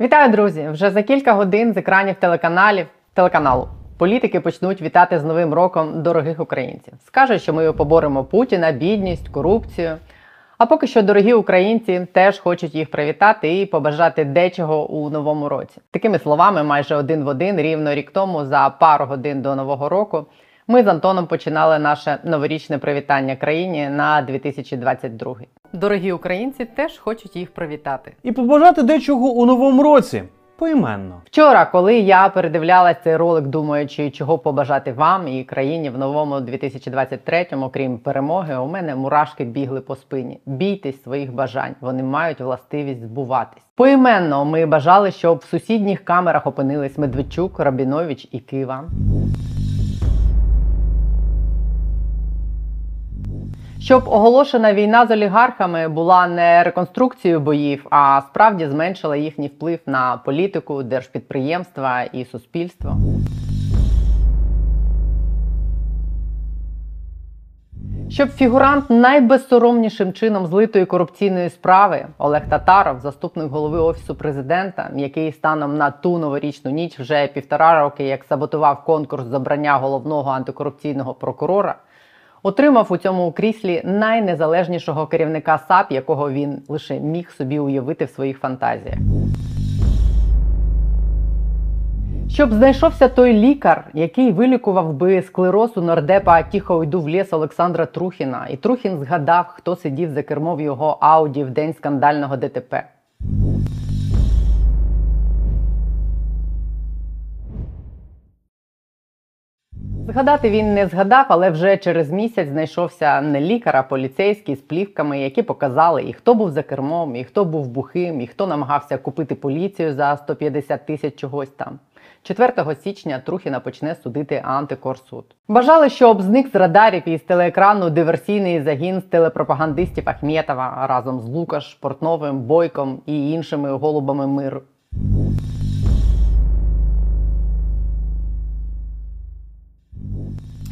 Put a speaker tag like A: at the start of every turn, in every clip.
A: Вітаю, друзі! Вже за кілька годин з екранів телеканалів телеканалу політики почнуть вітати з Новим роком дорогих українців. Скажуть, що ми поборемо Путіна, бідність, корупцію. А поки що дорогі українці теж хочуть їх привітати і побажати дечого у новому році. Такими словами, майже один в один, рівно рік тому, за пару годин до нового року, ми з Антоном починали наше новорічне привітання країні на 2022. Дорогі українці теж хочуть їх привітати.
B: і побажати дечого у новому році поіменно.
A: Вчора, коли я передивлялась цей ролик, думаючи, чого побажати вам і країні в новому 2023-му, крім перемоги, у мене мурашки бігли по спині. Бійтесь своїх бажань, вони мають властивість збуватись. Поіменно ми бажали, щоб в сусідніх камерах опинились Медведчук, Рабінович і Кива. Щоб оголошена війна з олігархами була не реконструкцією боїв, а справді зменшила їхній вплив на політику, держпідприємства і суспільство. Щоб фігурант найбезсоромнішим чином злитої корупційної справи Олег Татаров, заступник голови офісу президента, який станом на ту новорічну ніч вже півтора роки як саботував конкурс з обрання головного антикорупційного прокурора, отримав у цьому кріслі найнезалежнішого керівника САП, якого він лише міг собі уявити в своїх фантазіях. Щоб знайшовся той лікар, який вилікував би склероз у нардепа тихо йду в ліс Олександра Трухіна, і Трухін згадав, хто сидів за кермом його Ауді в день скандального ДТП. Згадати він не згадав, але вже через місяць знайшовся не лікар, а поліцейський з плівками, які показали, і хто був за кермом, і хто був бухим, і хто намагався купити поліцію за 150 тисяч чогось там. 4 січня Трухіна почне судити антикорсуд. Бажали, щоб зник з радарів і телеекрану диверсійний загін з телепропагандистів Ахметова разом з Лукаш, Портновим, Бойком і іншими голубами миру.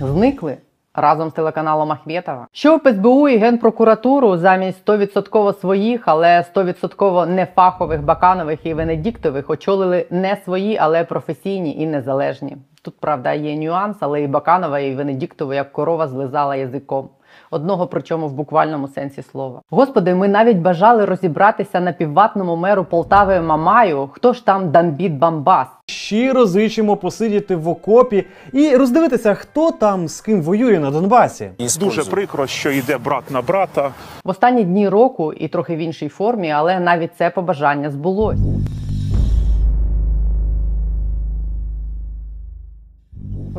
A: Зникли разом з телеканалом Ахметова. в СБУ і Генпрокуратуру замість 100% своїх, але 100% нефахових Баканових і Венедіктових очолили не свої, але професійні і незалежні. Тут, правда, є нюанс, але і Баканова, і Венедіктова як корова злизала язиком. Одного причому в буквальному сенсі слова. Господи, ми навіть бажали розібратися на півватному меру Полтави Мамаю. Хто ж там Дамбіт Бамбас?
B: Щиро зичимо посидіти в окопі і роздивитися, хто там з ким воює на Донбасі.
C: Дуже прикро, що йде брат на брата.
A: В останні дні року і трохи в іншій формі, але навіть це побажання збулось.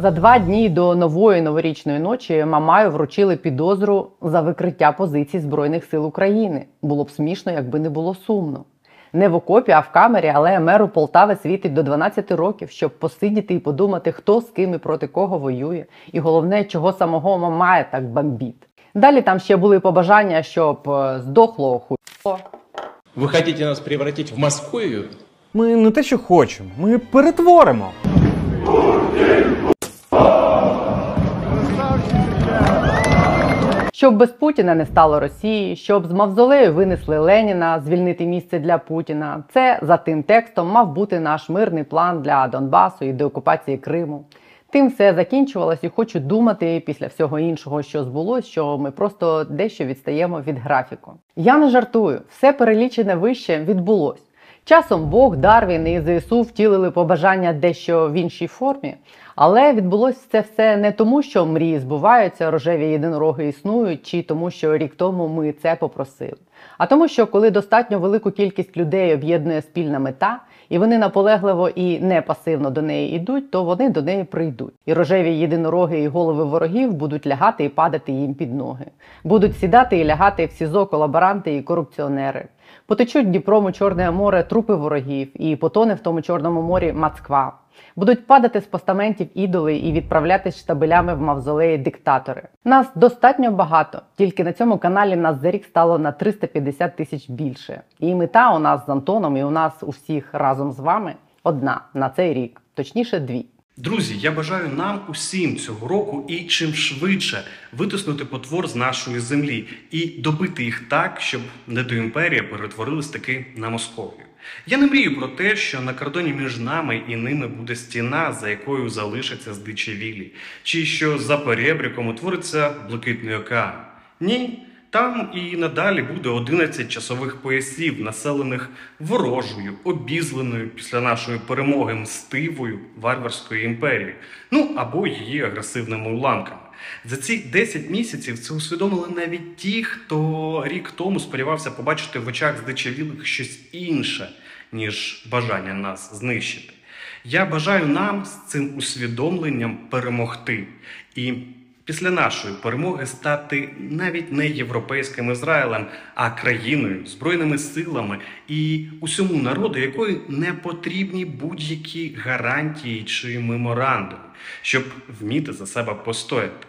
A: За два дні до нової новорічної ночі Мамаю вручили підозру за викриття позицій Збройних сил України. Було б смішно, якби не було сумно. Не в окопі, а в камері, але меру Полтави світить до 12 років, щоб посидіти і подумати, хто з ким і проти кого воює, і головне, чого самого Мамая так бомбіт. Далі там ще були побажання, щоб е, здохло хуйло,
D: Вы хотите нас превратить в Московию?
B: Ми не те, що хочемо, ми перетворимо.
A: Щоб без Путіна не стало Росії, щоб з мавзолею винесли Леніна, звільнити місце для Путіна. Це за тим текстом мав бути наш мирний план для Донбасу і деокупації Криму. Тим все закінчувалось, і хочу думати після всього іншого, що збулось, що ми просто дещо відстаємо від графіку. Я не жартую, все перелічене вище відбулось. Часом Бог, Дарвін і ЗСУ втілили побажання дещо в іншій формі, але відбулося це все не тому, що мрії збуваються, рожеві єдинороги існують, чи тому, що рік тому ми це попросили. А тому, що коли достатньо велику кількість людей об'єднує спільна мета, і вони наполегливо і не пасивно до неї йдуть, то вони до неї прийдуть. І рожеві єдинороги і голови ворогів будуть лягати і падати їм під ноги. Будуть сідати і лягати в СІЗО колаборанти і корупціонери. Потечуть Дніпром у Чорне море трупи ворогів, і потоне в тому Чорному морі Москва. Будуть падати з постаментів ідоли і відправлятись штабелями в мавзолеї диктатори. Нас достатньо багато, тільки на цьому каналі нас за рік стало на 350 тисяч більше. І мета у нас з Антоном, і у нас у всіх разом з вами одна на цей рік, точніше дві.
E: Друзі, я бажаю нам усім цього року і чим швидше витиснути потвор з нашої землі і добити їх так, щоб недоімперія перетворилась таки на Московію. Я не мрію про те, що на кордоні між нами і ними буде стіна, за якою залишаться здичавілі, чи що за перебріком утвориться блакитний океан. Ні, там і надалі буде 11 часових поясів, населених ворожою, обізленою після нашої перемоги мстивою варварської імперії, ну або її агресивними уламками. За ці 10 місяців це усвідомили навіть ті, хто рік тому сподівався побачити в очах здичавілих щось інше, ніж бажання нас знищити. Я бажаю нам з цим усвідомленням перемогти і після нашої перемоги стати навіть не європейським Ізраїлем, а країною, збройними силами і усьому народу, якої не потрібні будь-які гарантії чи меморандуми, щоб вміти за себе постояти.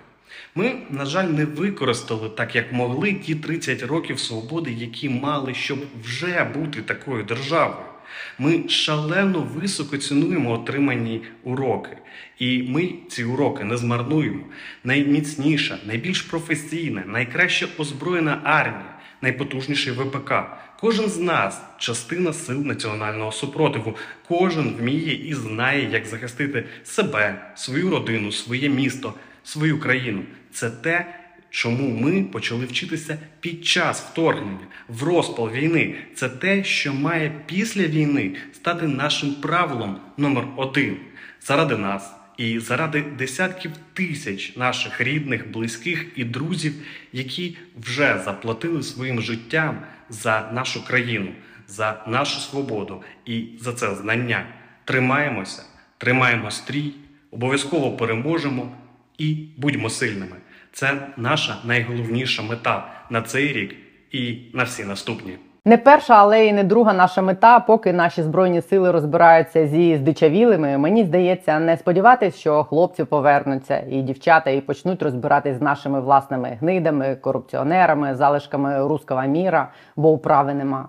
E: Ми, на жаль, не використали так, як могли ті 30 років свободи, які мали, щоб вже бути такою державою. Ми шалено високо цінуємо отримані уроки, і ми ці уроки не змарнуємо. Найміцніша, найбільш професійна, найкраще озброєна армія, найпотужніший ВПК. Кожен з нас частина сил національного супротиву. Кожен вміє і знає, як захистити себе, свою родину, своє місто, свою країну. Це те, чому ми почали вчитися під час вторгнення, в розпал війни. Це те, що має після війни стати нашим правилом номер один заради нас. І заради десятків тисяч наших рідних, близьких і друзів, які вже заплатили своїм життям за нашу країну, за нашу свободу і за це знання. Тримаємося, тримаємо стрій, обов'язково переможемо і будьмо сильними. Це наша найголовніша мета на цей рік і на всі наступні.
A: Не перша, але і не друга наша мета, поки наші збройні сили розбираються зі здичавілими. Мені здається, не сподіватись, що хлопці повернуться і дівчата і почнуть розбиратись з нашими власними гнидами, корупціонерами, залишками руского міра, бо управи нема.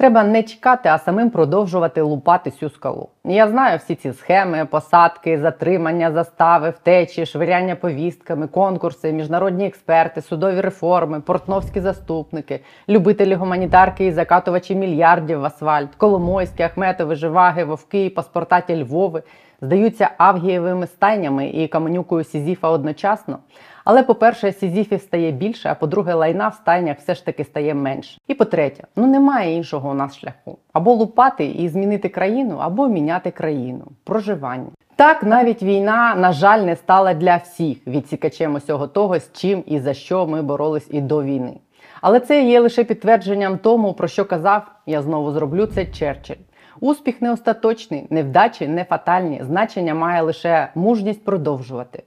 A: Треба не чекати, а самим продовжувати лупати цю скалу. Я знаю всі ці схеми, посадки, затримання, застави, втечі, швиряння повістками, конкурси, міжнародні експерти, судові реформи, портновські заступники, любителі гуманітарки і закатувачі мільярдів в асфальт, Коломойські, Ахметови, Живаги, Вовки, паспортаті Львови здаються авгієвими стайнями і каменюкою Сізіфа одночасно. Але, по-перше, сізіфів стає більше, а по-друге, лайна в стайнях все ж таки стає менше. І по-третє, ну немає іншого у нас шляху. Або лупати і змінити країну, або міняти країну. Проживання. Так, навіть війна, на жаль, не стала для всіх відсікачем усього того, з чим і за що ми боролись і до війни. Але це є лише підтвердженням тому, про що казав, я знову зроблю це Черчилль. Успіх не остаточний, невдачі не фатальні. Значення має лише мужність продовжувати.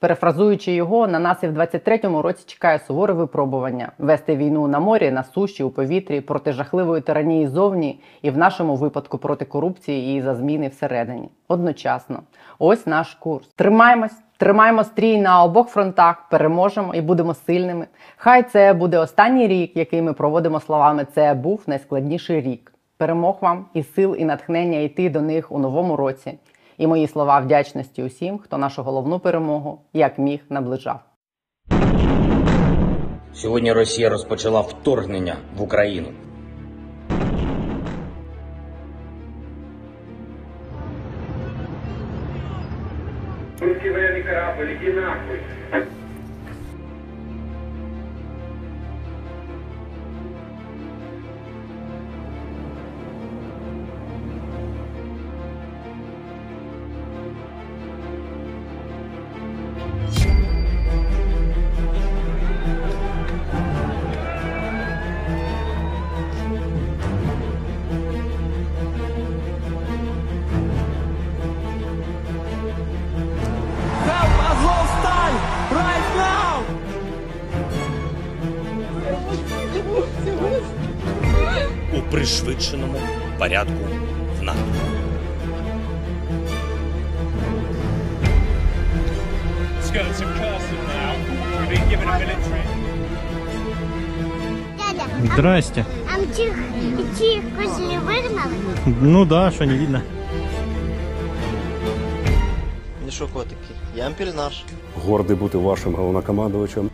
A: Перефразуючи його, на нас і в 23-му році чекає суворе випробування вести війну на морі, на суші, у повітрі проти жахливої тиранії зовні, і в нашому випадку проти корупції і за зміни всередині. Одночасно, ось наш курс. Тримаємось, тримаємо стрій на обох фронтах, переможемо і будемо сильними. Хай це буде останній рік, який ми проводимо словами. Це був найскладніший рік. Перемог вам і сил, і натхнення йти до них у новому році. І мої слова вдячності усім, хто нашу головну перемогу як міг наближав.
F: Сьогодні Росія розпочала вторгнення в Україну.
G: Корабль, иди нахуй.
H: Пришвидшеному порядку в НАТО.
I: Здрасте.
J: а тих, тих козлів вигнали?
I: Ну да, что не видно.
K: Ну що, котики, ямпіль наш.
L: Гордий бути вашим головнокомандувачем.